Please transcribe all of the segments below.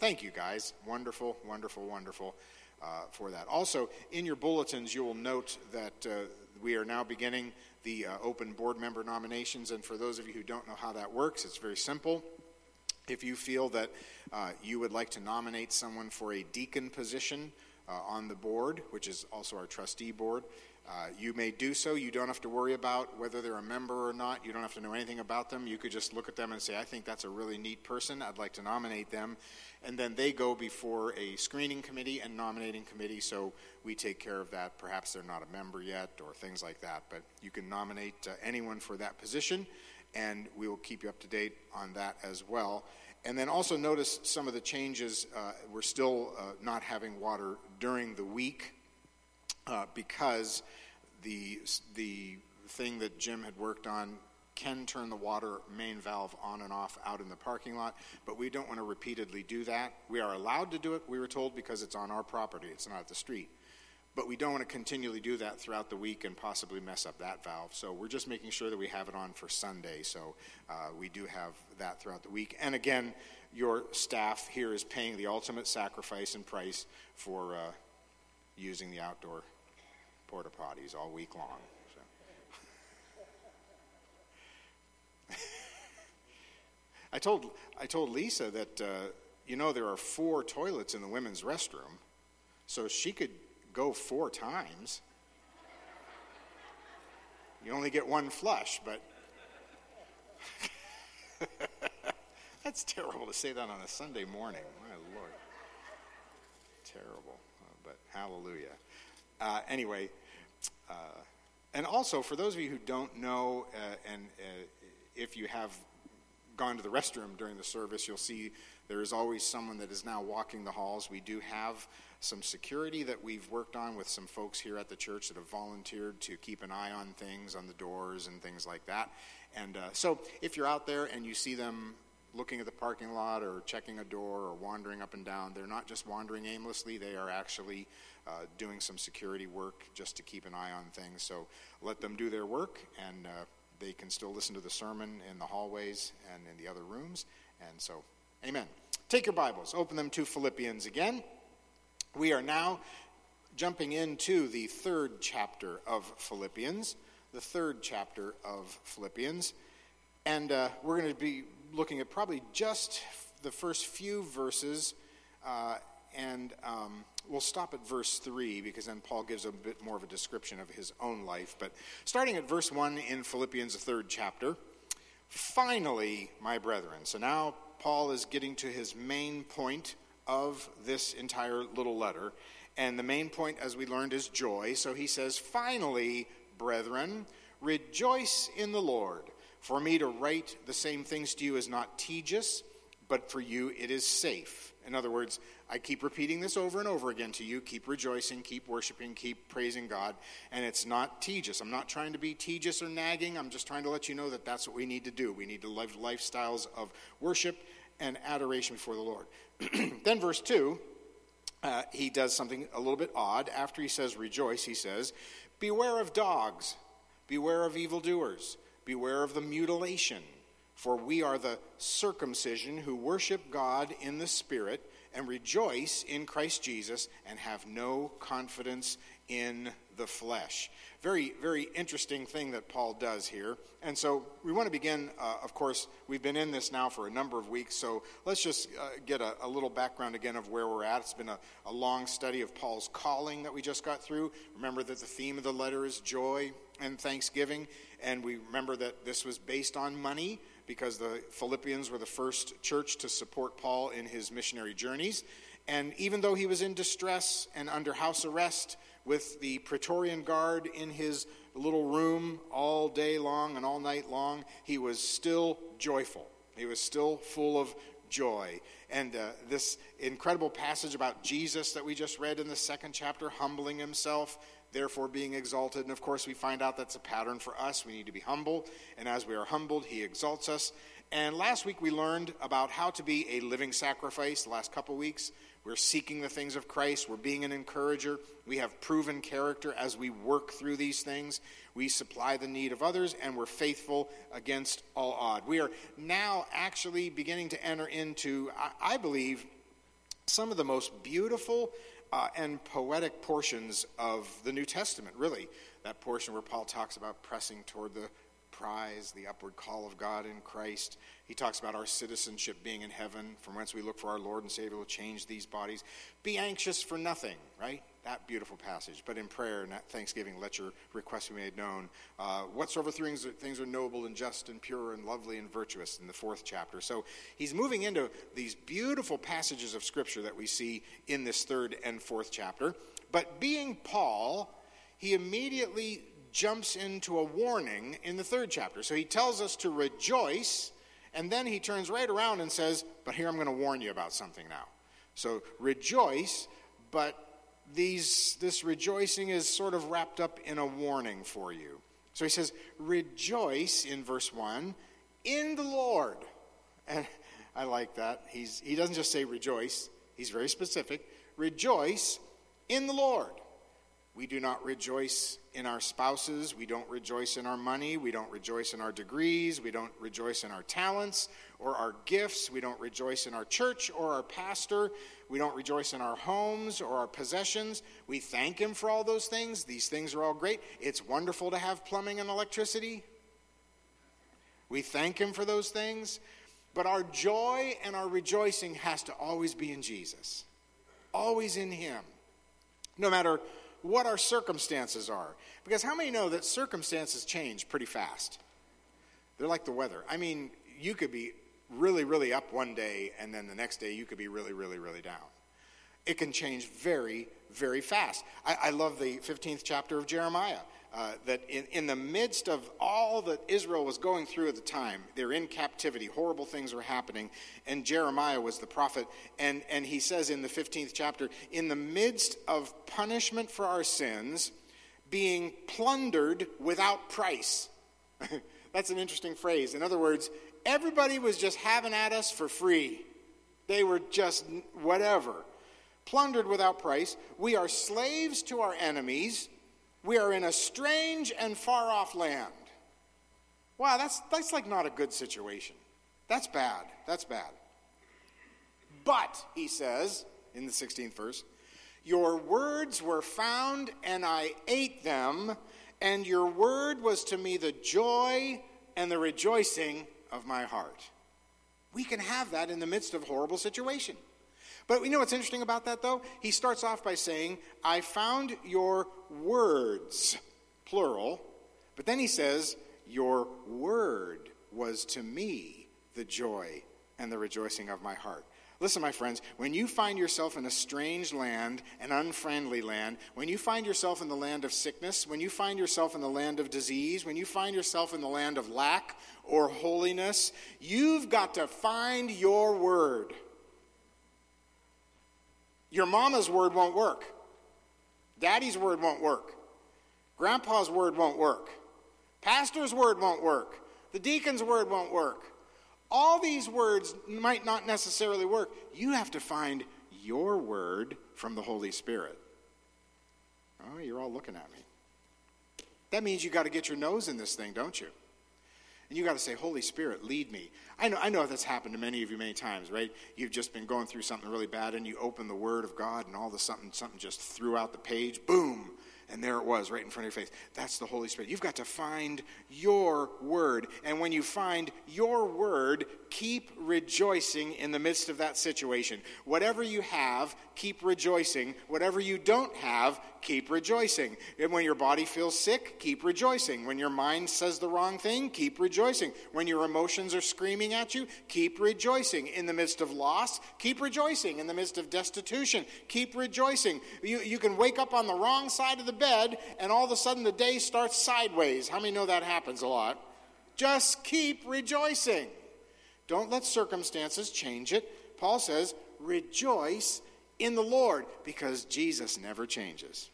thank you guys. Wonderful, wonderful, wonderful uh, for that. Also, in your bulletins, you will note that uh, we are now beginning the uh, open board member nominations. And for those of you who don't know how that works, it's very simple. If you feel that uh, you would like to nominate someone for a deacon position uh, on the board, which is also our trustee board, uh, you may do so. You don't have to worry about whether they're a member or not. You don't have to know anything about them. You could just look at them and say, I think that's a really neat person. I'd like to nominate them. And then they go before a screening committee and nominating committee, so we take care of that. Perhaps they're not a member yet or things like that. But you can nominate uh, anyone for that position, and we will keep you up to date on that as well. And then also notice some of the changes. Uh, we're still uh, not having water during the week uh, because the, the thing that Jim had worked on can turn the water main valve on and off out in the parking lot, but we don't want to repeatedly do that. We are allowed to do it, we were told, because it's on our property, it's not at the street. But we don't want to continually do that throughout the week and possibly mess up that valve. So we're just making sure that we have it on for Sunday. So uh, we do have that throughout the week. And again, your staff here is paying the ultimate sacrifice and price for uh, using the outdoor porta potties all week long. So. I told I told Lisa that uh, you know there are four toilets in the women's restroom, so she could go four times. You only get one flush, but that's terrible to say that on a Sunday morning. My Lord, terrible. Uh, but hallelujah. Uh, anyway, uh, and also, for those of you who don't know, uh, and uh, if you have gone to the restroom during the service, you'll see there is always someone that is now walking the halls. We do have some security that we've worked on with some folks here at the church that have volunteered to keep an eye on things, on the doors, and things like that. And uh, so, if you're out there and you see them looking at the parking lot or checking a door or wandering up and down, they're not just wandering aimlessly, they are actually uh, doing some security work just to keep an eye on things. So let them do their work, and uh, they can still listen to the sermon in the hallways and in the other rooms. And so, amen. Take your Bibles, open them to Philippians again. We are now jumping into the third chapter of Philippians, the third chapter of Philippians. And uh, we're going to be looking at probably just the first few verses uh, and um, we'll stop at verse 3 because then Paul gives a bit more of a description of his own life. But starting at verse 1 in Philippians, the third chapter, finally, my brethren. So now Paul is getting to his main point of this entire little letter. And the main point, as we learned, is joy. So he says, finally, brethren, rejoice in the Lord. For me to write the same things to you is not tedious, but for you it is safe. In other words, I keep repeating this over and over again to you. Keep rejoicing, keep worshiping, keep praising God. And it's not tedious. I'm not trying to be tedious or nagging. I'm just trying to let you know that that's what we need to do. We need to live lifestyles of worship and adoration before the Lord. then, verse 2, uh, he does something a little bit odd. After he says rejoice, he says, Beware of dogs, beware of evildoers, beware of the mutilation. For we are the circumcision who worship God in the Spirit and rejoice in Christ Jesus and have no confidence in the flesh. Very, very interesting thing that Paul does here. And so we want to begin, uh, of course, we've been in this now for a number of weeks, so let's just uh, get a, a, little background again of where we're at. It's been a, a long study of Paul's calling that we just got through. Remember that the theme of the letter is joy and thanksgiving, and we remember that this was based on money because the Philippians were the first church to support Paul in his missionary journeys. And even though he was in distress and under house arrest with the Praetorian Guard in his little room all day long and all night long, he was still joyful. He was still full of joy. And uh, this incredible passage about Jesus that we just read in the second chapter, humbling himself, therefore being exalted. And of course, we find out that's a pattern for us. We need to be humble. And as we are humbled, he exalts us. And last week we learned about how to be a living sacrifice. The last couple weeks, we're seeking the things of Christ. We're being an encourager. We have proven character as we work through these things. We supply the need of others, and we're faithful against all odd. We are now actually beginning to enter into, I believe, some of the most beautiful uh, and poetic portions of the New Testament, really. That portion where Paul talks about pressing toward the prize, the upward call of God in Christ. He talks about our citizenship being in heaven, from whence we look for our Lord and Savior will change these bodies. Be anxious for nothing, right? That beautiful passage. But in prayer and thanksgiving, let your requests be made known. Uh, whatsoever things, things are noble and just and pure and lovely and virtuous in the fourth chapter. So he's moving into these beautiful passages of Scripture that we see in this third and fourth chapter. But being Paul, he immediately jumps into a warning in the third chapter. So he tells us to rejoice, and then he turns right around and says, But here I'm going to warn you about something now. So rejoice, but these, this rejoicing is sort of wrapped up in a warning for you. So he says, Rejoice in verse 1 in the Lord. And I like that. He's, he doesn't just say rejoice, he's very specific. Rejoice in the Lord. We do not rejoice in our spouses. We don't rejoice in our money. We don't rejoice in our degrees. We don't rejoice in our talents or our gifts. We don't rejoice in our church or our pastor. We don't rejoice in our homes or our possessions. We thank Him for all those things. These things are all great. It's wonderful to have plumbing and electricity. We thank Him for those things. But our joy and our rejoicing has to always be in Jesus, always in Him. No matter what our circumstances are. Because how many know that circumstances change pretty fast? They're like the weather. I mean, you could be really, really up one day, and then the next day you could be really, really, really down. It can change very, very fast. I, I love the 15th chapter of Jeremiah. Uh, that in, in the midst of all that Israel was going through at the time, they're in captivity, horrible things are happening, and Jeremiah was the prophet, and, and he says in the 15th chapter, in the midst of punishment for our sins, being plundered without price. That's an interesting phrase. In other words, everybody was just having at us for free. They were just whatever. Plundered without price. We are slaves to our enemies we are in a strange and far off land. Wow, that's, that's like not a good situation. That's bad. That's bad. But, he says in the 16th verse, your words were found and I ate them, and your word was to me the joy and the rejoicing of my heart. We can have that in the midst of a horrible situation. But you know what's interesting about that, though? He starts off by saying, I found your words, plural, but then he says, Your word was to me the joy and the rejoicing of my heart. Listen, my friends, when you find yourself in a strange land, an unfriendly land, when you find yourself in the land of sickness, when you find yourself in the land of disease, when you find yourself in the land of lack or holiness, you've got to find your word. Your mama's word won't work. Daddy's word won't work. Grandpa's word won't work. Pastor's word won't work. The deacon's word won't work. All these words might not necessarily work. You have to find your word from the Holy Spirit. Oh, you're all looking at me. That means you got to get your nose in this thing, don't you? And you got to say, Holy Spirit, lead me. I know, I know that's happened to many of you many times, right? You've just been going through something really bad and you open the Word of God and all of a sudden something just threw out the page. Boom and there it was right in front of your face. That's the Holy Spirit. You've got to find your word. And when you find your word, keep rejoicing in the midst of that situation. Whatever you have, keep rejoicing. Whatever you don't have, keep rejoicing. And when your body feels sick, keep rejoicing. When your mind says the wrong thing, keep rejoicing. When your emotions are screaming at you, keep rejoicing. In the midst of loss, keep rejoicing. In the midst of destitution, keep rejoicing. You, you can wake up on the wrong side of the bed, and all of a sudden the day starts sideways. How many know that happens a lot? Just keep rejoicing. Don't let circumstances change it. Paul says, rejoice in the Lord because Jesus never changes.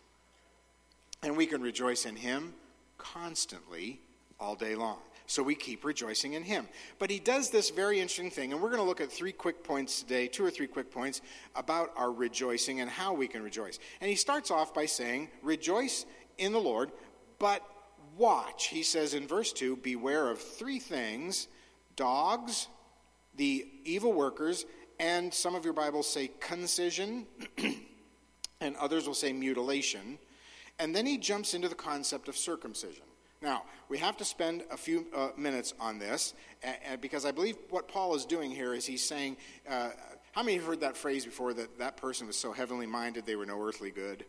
And we can rejoice in Him constantly all day long. So we keep rejoicing in Him. But He does this very interesting thing, and we're going to look at three quick points today, two or three quick points about our rejoicing and how we can rejoice. And He starts off by saying, Rejoice in the Lord, but watch. He says in verse 2 Beware of three things dogs, the evil workers, and some of your Bibles say concision, and others will say mutilation. And then he jumps into the concept of circumcision. Now, we have to spend a few uh, minutes on this because I believe what Paul is doing here is he's saying, uh, How many have heard that phrase before that that person was so heavenly minded they were no earthly good?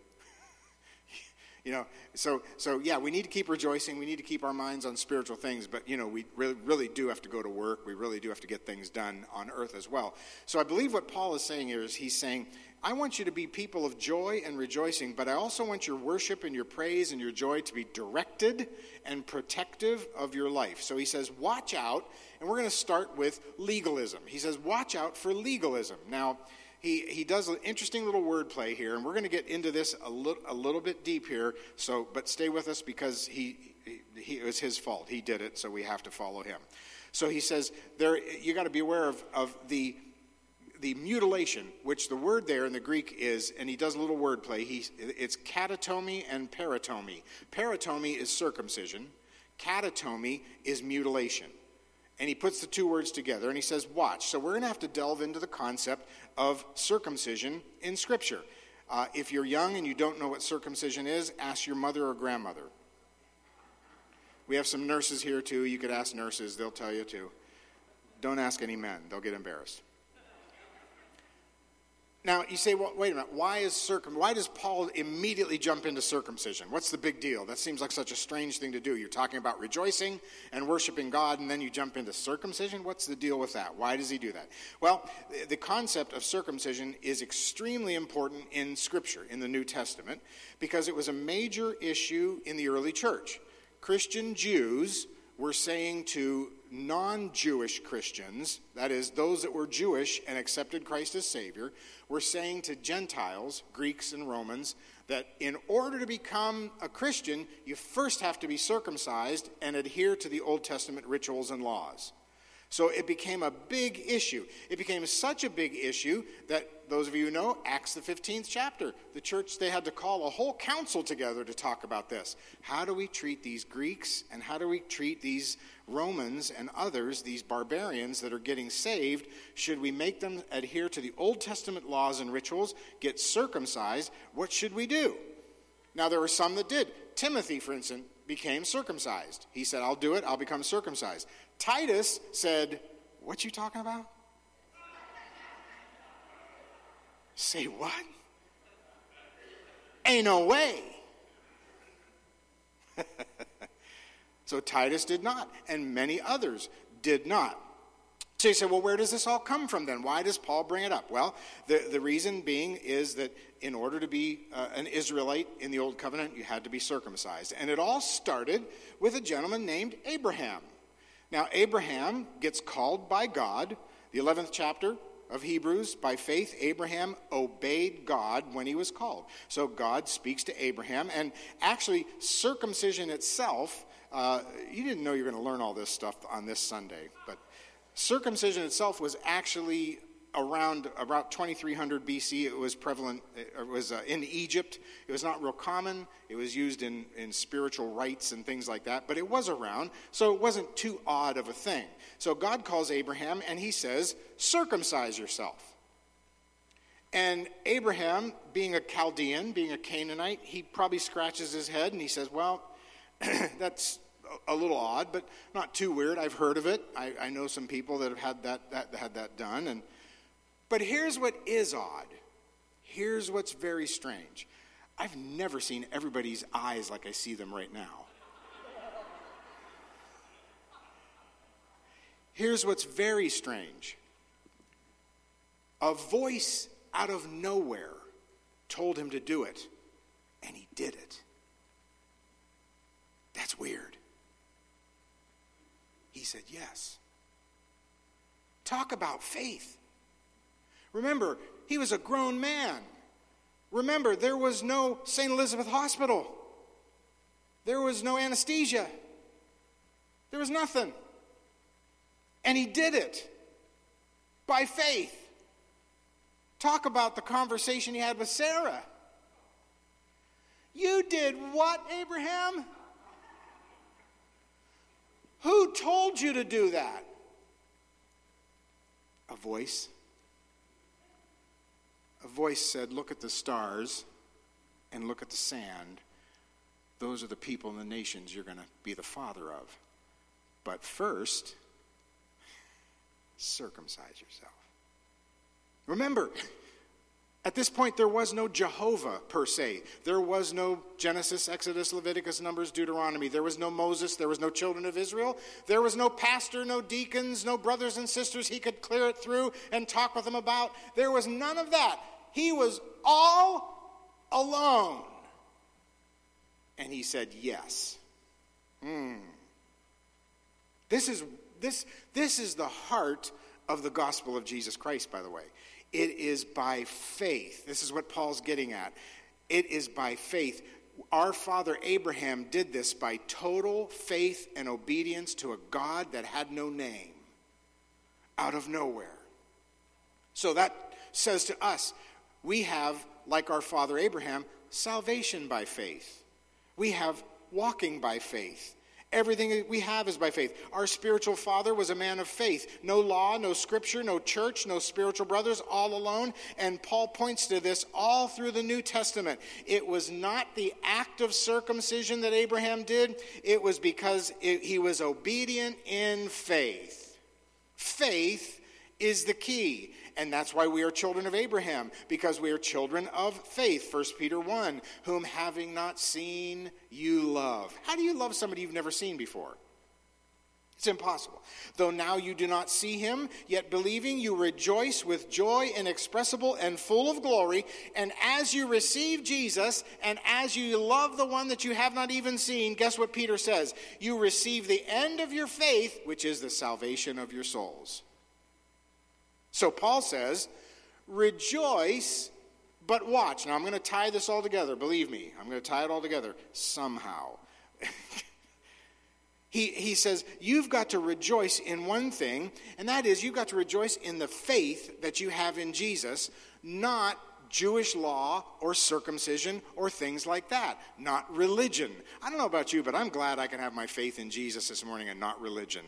You know, so, so yeah, we need to keep rejoicing. We need to keep our minds on spiritual things, but, you know, we really, really do have to go to work. We really do have to get things done on earth as well. So I believe what Paul is saying here is he's saying, I want you to be people of joy and rejoicing, but I also want your worship and your praise and your joy to be directed and protective of your life. So he says, watch out, and we're going to start with legalism. He says, watch out for legalism. Now, he, he does an interesting little wordplay here, and we're going to get into this a, little a little bit deep here. So, but stay with us because he, he, he, it was his fault. He did it, so we have to follow him. So he says there you got to be aware of, of the the mutilation, which the word there in the Greek is, and he does a little wordplay. He, it's catatomy and peritomy. Peritomy is circumcision. Catatomy is mutilation. And he puts the two words together and he says, watch. So we're going to have to delve into the concept of circumcision in Scripture. Uh, if you're young and you don't know what circumcision is, ask your mother or grandmother. We have some nurses here too. You could ask nurses, they'll tell you too. Don't ask any men, they'll get embarrassed. Now, you say, well, wait a minute, why, is circum- why does Paul immediately jump into circumcision? What's the big deal? That seems like such a strange thing to do. You're talking about rejoicing and worshiping God, and then you jump into circumcision? What's the deal with that? Why does he do that? Well, the concept of circumcision is extremely important in Scripture, in the New Testament, because it was a major issue in the early church. Christian Jews were saying to non Jewish Christians, that is, those that were Jewish and accepted Christ as Savior, were saying to Gentiles, Greeks and Romans, that in order to become a Christian, you first have to be circumcised and adhere to the Old Testament rituals and laws. So it became a big issue. It became such a big issue that those of you who know Acts the 15th chapter, the church they had to call a whole council together to talk about this. How do we treat these Greeks and how do we treat these Romans and others, these barbarians that are getting saved? Should we make them adhere to the Old Testament laws and rituals, get circumcised? What should we do? Now there were some that did. Timothy, for instance, became circumcised. He said, I'll do it, I'll become circumcised. Titus said, What you talking about? Say what? Ain't no way. so Titus did not, and many others did not. So you say, well, where does this all come from then? Why does Paul bring it up? Well, the, the reason being is that in order to be uh, an Israelite in the Old Covenant, you had to be circumcised. And it all started with a gentleman named Abraham. Now, Abraham gets called by God, the 11th chapter of Hebrews, by faith, Abraham obeyed God when he was called. So God speaks to Abraham, and actually, circumcision itself, uh, you didn't know you were going to learn all this stuff on this Sunday, but circumcision itself was actually around about 2300 BC. It was prevalent. It was uh, in Egypt. It was not real common. It was used in, in spiritual rites and things like that, but it was around, so it wasn't too odd of a thing. So God calls Abraham and he says, "Circumcise yourself." And Abraham, being a Chaldean, being a Canaanite, he probably scratches his head and he says, "Well, that's a little odd, but not too weird. I've heard of it. I, I know some people that have had that, that had that done, and." But here's what is odd. Here's what's very strange. I've never seen everybody's eyes like I see them right now. Here's what's very strange a voice out of nowhere told him to do it, and he did it. That's weird. He said yes. Talk about faith. Remember, he was a grown man. Remember, there was no St. Elizabeth Hospital. There was no anesthesia. There was nothing. And he did it by faith. Talk about the conversation he had with Sarah. You did what, Abraham? Who told you to do that? A voice A voice said, Look at the stars and look at the sand. Those are the people and the nations you're going to be the father of. But first, circumcise yourself. Remember, at this point, there was no Jehovah per se. There was no Genesis, Exodus, Leviticus, Numbers, Deuteronomy. There was no Moses. There was no children of Israel. There was no pastor, no deacons, no brothers and sisters he could clear it through and talk with them about. There was none of that. He was all alone. And he said, Yes. Hmm. This is, this, this is the heart of the gospel of Jesus Christ, by the way. It is by faith. This is what Paul's getting at. It is by faith. Our father Abraham did this by total faith and obedience to a God that had no name out of nowhere. So that says to us, we have, like our father Abraham, salvation by faith. We have walking by faith. Everything we have is by faith. Our spiritual father was a man of faith. No law, no scripture, no church, no spiritual brothers, all alone. And Paul points to this all through the New Testament. It was not the act of circumcision that Abraham did, it was because it, he was obedient in faith. Faith is the key. And that's why we are children of Abraham, because we are children of faith. 1 Peter 1, whom having not seen, you love. How do you love somebody you've never seen before? It's impossible. Though now you do not see him, yet believing you rejoice with joy inexpressible and full of glory. And as you receive Jesus, and as you love the one that you have not even seen, guess what Peter says? You receive the end of your faith, which is the salvation of your souls. So Paul says, rejoice, but watch. Now I'm going to tie this all together. Believe me, I'm going to tie it all together somehow. he, he says, You've got to rejoice in one thing, and that is you've got to rejoice in the faith that you have in Jesus, not Jewish law or circumcision or things like that, not religion. I don't know about you, but I'm glad I can have my faith in Jesus this morning and not religion.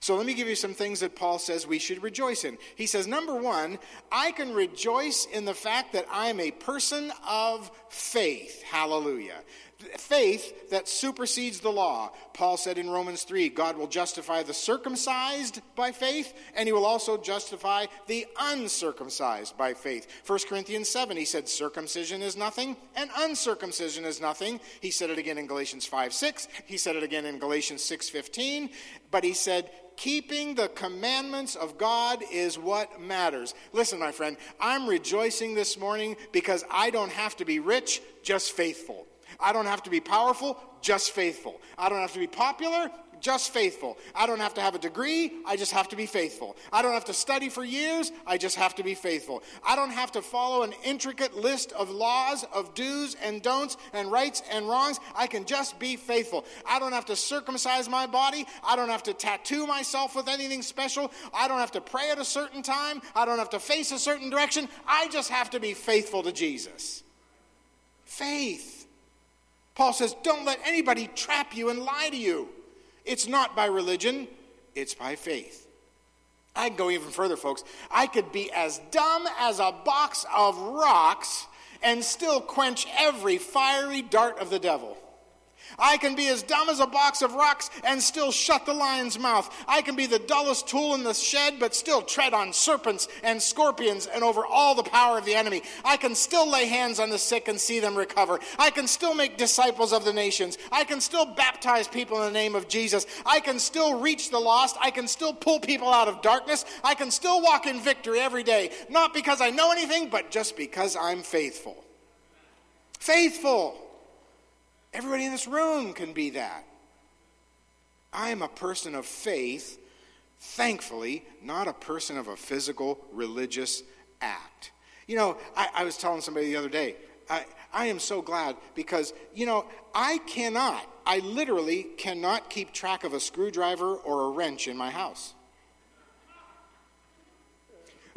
So let me give you some things that Paul says we should rejoice in. He says, number one, I can rejoice in the fact that I'm a person of faith. Hallelujah. Faith that supersedes the law. Paul said in Romans 3 God will justify the circumcised by faith, and he will also justify the uncircumcised by faith. 1 Corinthians 7, he said, Circumcision is nothing, and uncircumcision is nothing. He said it again in Galatians 5 6. He said it again in Galatians 6 15. But he said, keeping the commandments of God is what matters. Listen, my friend, I'm rejoicing this morning because I don't have to be rich, just faithful. I don't have to be powerful, just faithful. I don't have to be popular, just faithful. I don't have to have a degree, I just have to be faithful. I don't have to study for years, I just have to be faithful. I don't have to follow an intricate list of laws, of do's and don'ts, and rights and wrongs. I can just be faithful. I don't have to circumcise my body, I don't have to tattoo myself with anything special, I don't have to pray at a certain time, I don't have to face a certain direction. I just have to be faithful to Jesus. Faith. Paul says, don't let anybody trap you and lie to you. It's not by religion, it's by faith. I go even further, folks. I could be as dumb as a box of rocks and still quench every fiery dart of the devil. I can be as dumb as a box of rocks and still shut the lion's mouth. I can be the dullest tool in the shed, but still tread on serpents and scorpions and over all the power of the enemy. I can still lay hands on the sick and see them recover. I can still make disciples of the nations. I can still baptize people in the name of Jesus. I can still reach the lost. I can still pull people out of darkness. I can still walk in victory every day, not because I know anything, but just because I'm faithful. Faithful. Everybody in this room can be that. I am a person of faith, thankfully, not a person of a physical religious act. You know, I, I was telling somebody the other day, I, I am so glad because, you know, I cannot, I literally cannot keep track of a screwdriver or a wrench in my house.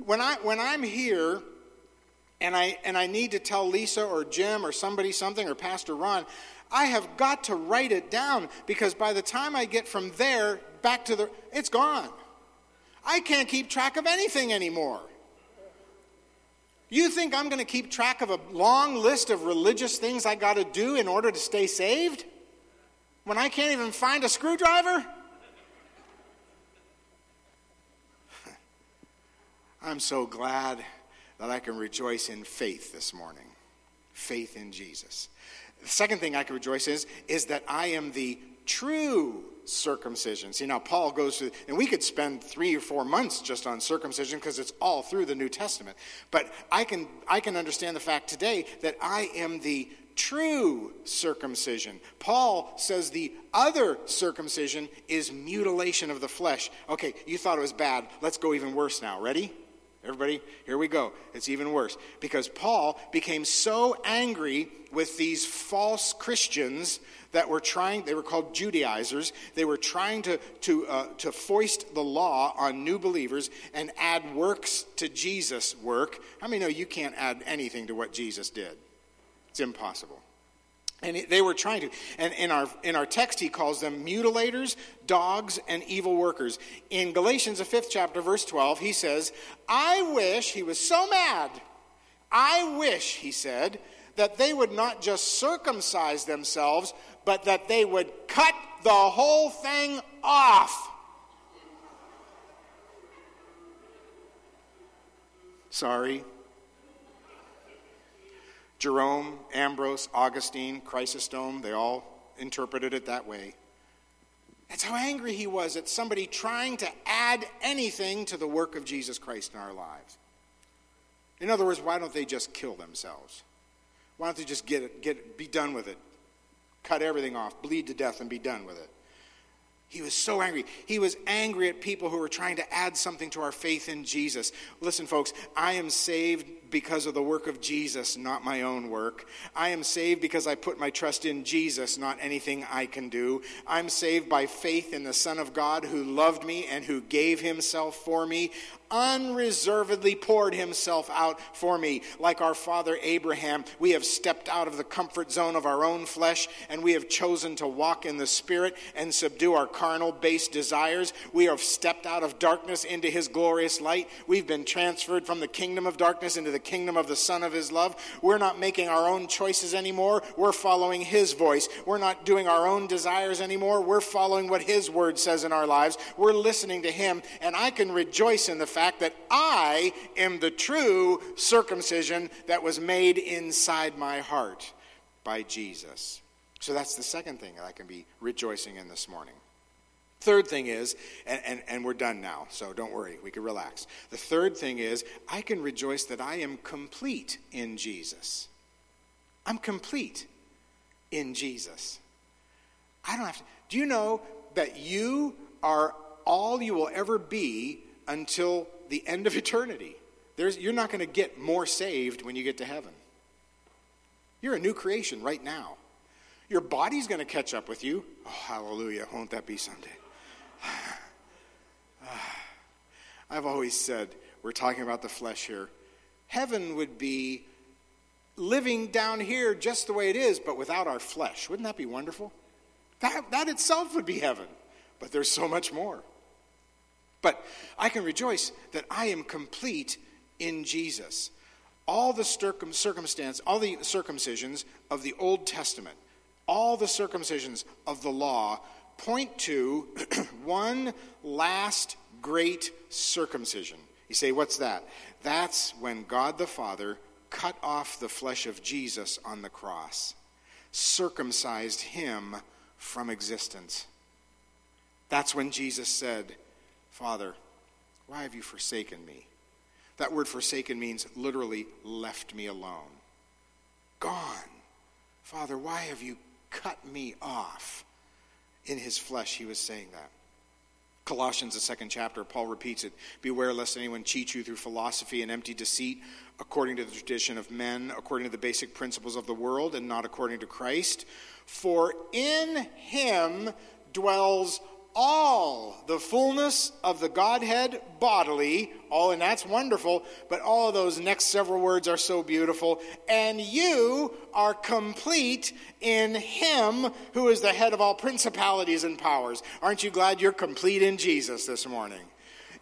When, I, when I'm here and I, and I need to tell Lisa or Jim or somebody something or Pastor Ron, I have got to write it down because by the time I get from there back to the, it's gone. I can't keep track of anything anymore. You think I'm going to keep track of a long list of religious things I got to do in order to stay saved? When I can't even find a screwdriver? I'm so glad that I can rejoice in faith this morning. Faith in Jesus. The second thing I can rejoice is, is that I am the true circumcision. See, now Paul goes through, and we could spend three or four months just on circumcision because it's all through the New Testament. But I can, I can understand the fact today that I am the true circumcision. Paul says the other circumcision is mutilation of the flesh. Okay, you thought it was bad. Let's go even worse now. Ready? Everybody, here we go. It's even worse. Because Paul became so angry with these false Christians that were trying, they were called Judaizers, they were trying to, to, uh, to foist the law on new believers and add works to Jesus' work. How many know you can't add anything to what Jesus did? It's impossible. And they were trying to. And in our, in our text, he calls them mutilators, dogs, and evil workers. In Galatians, the fifth chapter, verse 12, he says, I wish, he was so mad, I wish, he said, that they would not just circumcise themselves, but that they would cut the whole thing off. Sorry. Jerome, Ambrose, Augustine, Chrysostom, they all interpreted it that way. That's how angry he was at somebody trying to add anything to the work of Jesus Christ in our lives. In other words, why don't they just kill themselves? Why don't they just get it, get it, be done with it? Cut everything off, bleed to death, and be done with it. He was so angry. He was angry at people who were trying to add something to our faith in Jesus. Listen, folks, I am saved because of the work of Jesus, not my own work. I am saved because I put my trust in Jesus, not anything I can do. I'm saved by faith in the Son of God who loved me and who gave himself for me unreservedly poured himself out for me. Like our father Abraham, we have stepped out of the comfort zone of our own flesh and we have chosen to walk in the Spirit and subdue our carnal based desires. We have stepped out of darkness into his glorious light. We've been transferred from the kingdom of darkness into the kingdom of the Son of his love. We're not making our own choices anymore. We're following his voice. We're not doing our own desires anymore. We're following what his word says in our lives. We're listening to him. And I can rejoice in the fact that I am the true circumcision that was made inside my heart by Jesus. So that's the second thing that I can be rejoicing in this morning. Third thing is, and, and, and, we're done now, so don't worry, we can relax. The third thing is, I can rejoice that I am complete in Jesus. I'm complete in Jesus. I don't have to. Do you know that you are all you will ever be until the end of eternity. There's, you're not going to get more saved when you get to heaven. You're a new creation right now. Your body's going to catch up with you. Oh, hallelujah. Won't that be someday? I've always said, we're talking about the flesh here. Heaven would be living down here just the way it is, but without our flesh. Wouldn't that be wonderful? That, that itself would be heaven. But there's so much more. But I can rejoice that I am complete in Jesus. All the circum- circumstance, all the circumcisions of the Old Testament, all the circumcisions of the law point to one last great circumcision. You say, what's that? That's when God the Father cut off the flesh of Jesus on the cross, circumcised him from existence. That's when Jesus said, Father, why have you forsaken me? That word forsaken means literally left me alone. Gone. Father, why have you cut me off? In his flesh, he was saying that. Colossians, the second chapter, Paul repeats it Beware lest anyone cheat you through philosophy and empty deceit, according to the tradition of men, according to the basic principles of the world, and not according to Christ. For in him dwells all the fullness of the Godhead bodily, all, and that's wonderful, but all of those next several words are so beautiful. And you are complete in Him who is the head of all principalities and powers. Aren't you glad you're complete in Jesus this morning?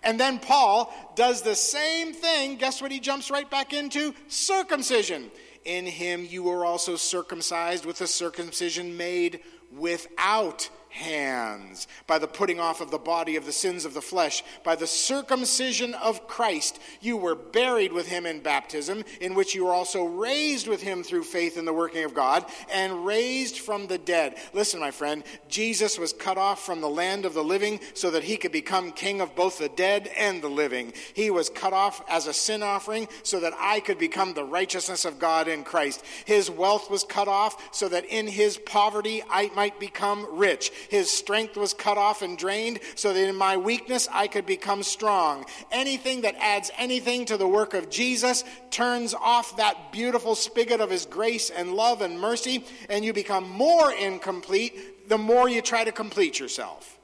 And then Paul does the same thing. Guess what he jumps right back into? Circumcision. In him you were also circumcised with a circumcision made without hands, by the putting off of the body of the sins of the flesh, by the circumcision of Christ. You were buried with him in baptism, in which you were also raised with him through faith in the working of God, and raised from the dead. Listen, my friend, Jesus was cut off from the land of the living so that he could become king of both the dead and the living. He was cut off as a sin offering so that I could become the righteousness of God in Christ. His wealth was cut off so that in his poverty I might become rich. His strength was cut off and drained so that in my weakness I could become strong. Anything that adds anything to the work of Jesus turns off that beautiful spigot of his grace and love and mercy, and you become more incomplete the more you try to complete yourself.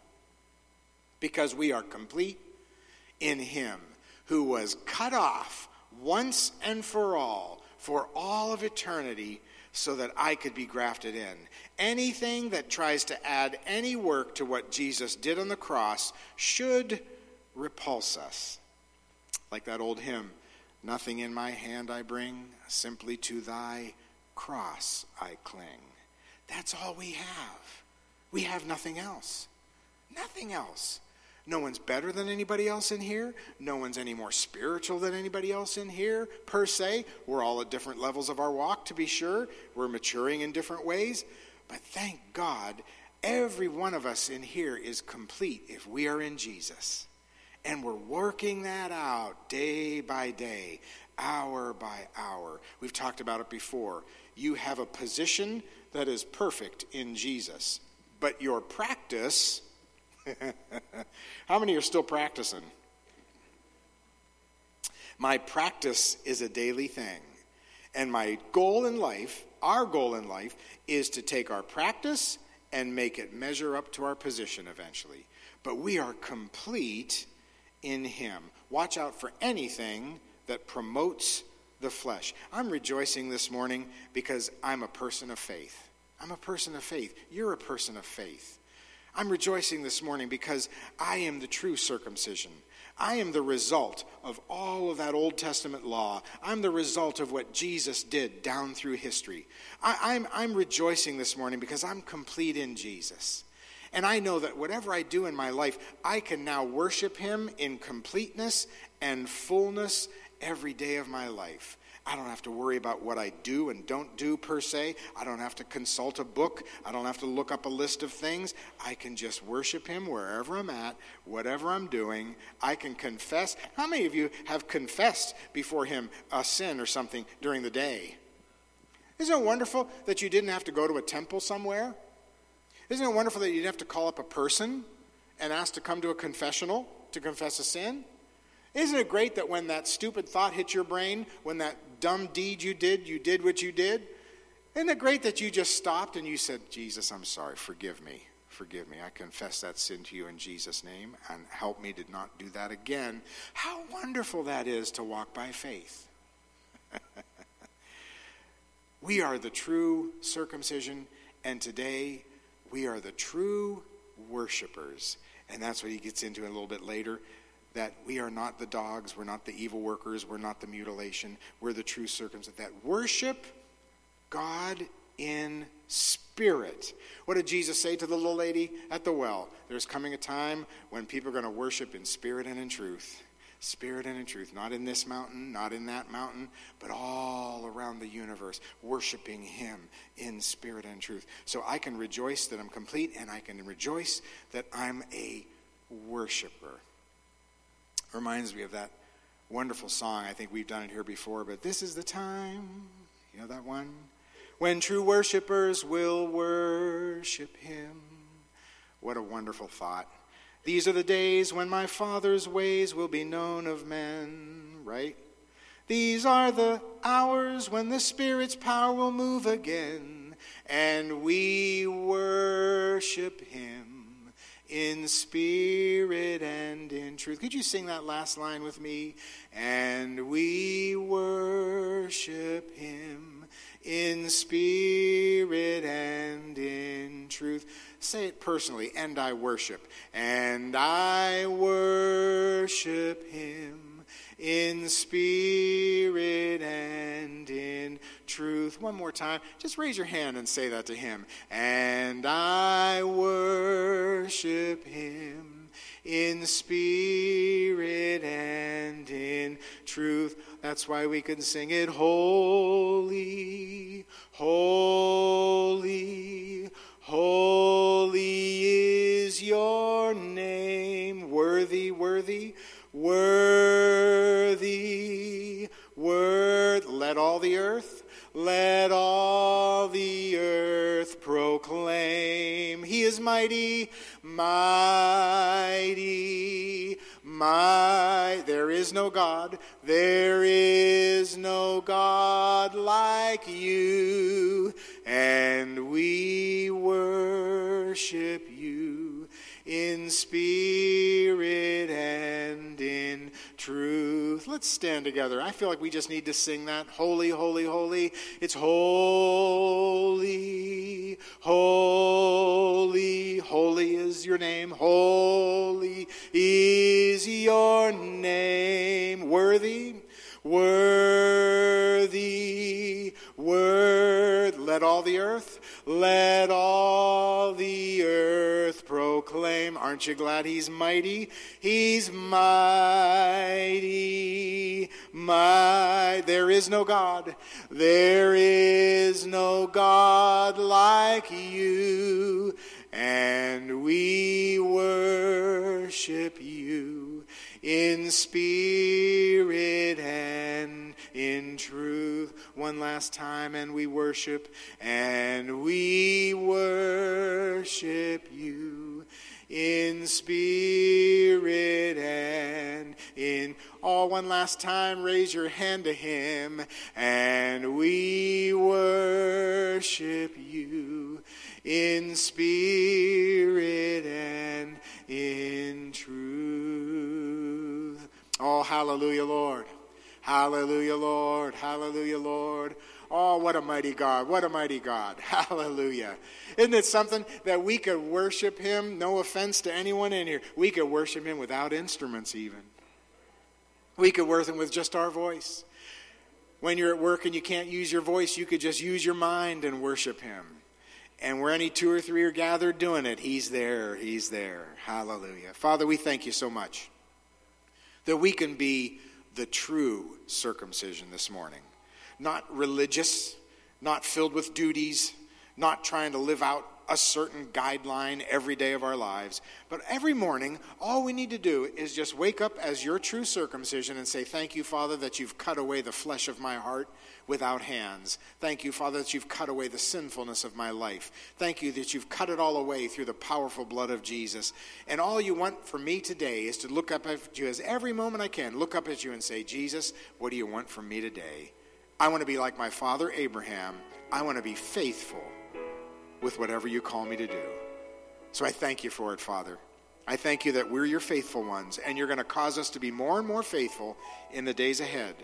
Because we are complete in him who was cut off once and for all for all of eternity so that I could be grafted in. Anything that tries to add any work to what Jesus did on the cross should repulse us. Like that old hymn, Nothing in my hand I bring, simply to thy cross I cling. That's all we have. We have nothing else. Nothing else. No one's better than anybody else in here. No one's any more spiritual than anybody else in here, per se. We're all at different levels of our walk, to be sure. We're maturing in different ways. But thank God, every one of us in here is complete if we are in Jesus. And we're working that out day by day, hour by hour. We've talked about it before. You have a position that is perfect in Jesus, but your practice. How many are still practicing? My practice is a daily thing. And my goal in life, our goal in life, is to take our practice and make it measure up to our position eventually. But we are complete in Him. Watch out for anything that promotes the flesh. I'm rejoicing this morning because I'm a person of faith. I'm a person of faith. You're a person of faith. I'm rejoicing this morning because I am the true circumcision. I am the result of all of that Old Testament law. I'm the result of what Jesus did down through history. I, am I'm, I'm rejoicing this morning because I'm complete in Jesus. And I know that whatever I do in my life, I can now worship Him in completeness and fullness every day of my life. I don't have to worry about what I do and don't do per se. I don't have to consult a book. I don't have to look up a list of things. I can just worship Him wherever I'm at, whatever I'm doing. I can confess. How many of you have confessed before Him a sin or something during the day? Isn't it wonderful that you didn't have to go to a temple somewhere? Isn't it wonderful that you didn't have to call up a person and ask to come to a confessional to confess a sin? Isn't it great that when that stupid thought hit your brain, when that dumb deed you did, you did what you did? Isn't it great that you just stopped and you said, Jesus, I'm sorry, forgive me. Forgive me. I confess that sin to you in Jesus' name and help me to not do that again. How wonderful that is to walk by faith. we are the true circumcision, and today we are the true worshipers. And that's what he gets into a little bit later that we are not the dogs, we're not the evil workers, we're not the mutilation, we're the true circumcision. That worship God in spirit. What did Jesus say to the little lady at the well? There's coming a time when people are going to worship in spirit and in truth. Spirit and in truth, not in this mountain, not in that mountain, but all around the universe, worshiping Him in spirit and truth. So I can rejoice that I'm complete, and I can rejoice that I'm a worshiper reminds me of that wonderful song. I think we've done it here before, but this is the time. You know that one? When true worshipers will worship him. What a wonderful thought. These are the days when my Father's ways will be known of men, right? These are the hours when the Spirit's power will move again, and we worship him in spirit and in truth. Could you sing that last line with me? And we worship him in spirit and in truth. say it personally. And I worship. And I worship him in spirit and in truth. One more time. Just raise your hand and say that to him. And I worship him in spirit and in truth. That's why we can sing it holy, holy, holy is your name. Worthy, worthy, worthy, word. Let all the earth, let all the earth proclaim. He is mighty, mighty, my. There is no God, there is no God like you, and we worship you in spirit and. Let's stand together. I feel like we just need to sing that. Holy, holy, holy. It's holy, holy, holy is your name. Holy is your name. Worthy, worthy, word. Let all the earth, let all proclaim. Aren't you glad he's mighty? He's mighty, my. There is no God. There is no God like you. And we worship you in spirit and in truth. One last time, and we worship, and we worship you in spirit and in all. One last time, raise your hand to Him, and we worship you in spirit and in truth. Oh, hallelujah, Lord. Hallelujah, Lord. Hallelujah, Lord. Oh, what a mighty God. What a mighty God. Hallelujah. Isn't it something that we could worship Him? No offense to anyone in here. We could worship Him without instruments, even. We could worship Him with just our voice. When you're at work and you can't use your voice, you could just use your mind and worship Him. And where any two or three are gathered doing it, He's there. He's there. Hallelujah. Father, we thank you so much that we can be the true circumcision this morning. Not religious, not filled with duties, not trying to live out a certain guideline every day of our lives. But every morning, all we need to do is just wake up as your true circumcision and say, Thank you, Father, that you've cut away the flesh of my heart without hands. Thank you, Father, that you've cut away the sinfulness of my life. Thank you that you've cut it all away through the powerful blood of Jesus. And all you want from me today is to look up at you as every moment I can, look up at you and say, Jesus, what do you want from me today? I want to be like my father Abraham. I want to be faithful with whatever you call me to do. So I thank you for it, Father. I thank you that we're your faithful ones, and you're going to cause us to be more and more faithful in the days ahead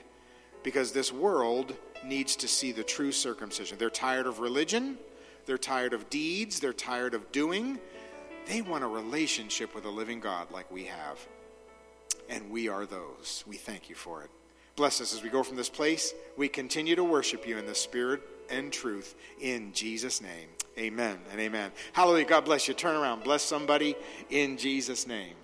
because this world needs to see the true circumcision. They're tired of religion, they're tired of deeds, they're tired of doing. They want a relationship with a living God like we have. And we are those. We thank you for it. Bless us as we go from this place. We continue to worship you in the spirit and truth in Jesus' name. Amen and amen. Hallelujah. God bless you. Turn around. Bless somebody in Jesus' name.